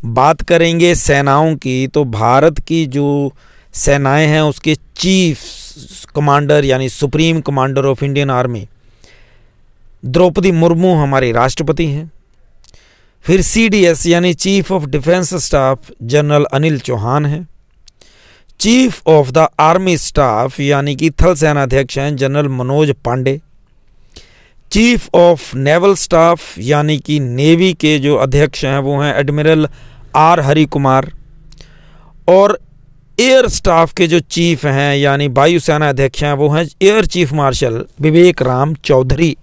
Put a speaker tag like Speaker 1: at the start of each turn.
Speaker 1: बात करेंगे सेनाओं की तो भारत की जो सेनाएँ हैं, उसके चीफ कमांडर यानी supreme commander of Indian army, Draupadi Murmu हमारे राष्ट्रपति हैं। फिर सीडीएस यानी chief of defence staff general Anil Chauhan हैं। Chief of the army staff यानी कि थल सेना अध्यक्ष हैं general Manoj Pandey. Chief of naval staff, यानी कि नेवी के जो अध्यक्ष हैं, वो हैं एडमिरल आर हरि कुमार और एयर स्टाफ के जो चीफ हैं, यानी वायुसेना अध्यक्ष हैं, वो हैं air chief marshal Vivek Ram Chaudhari.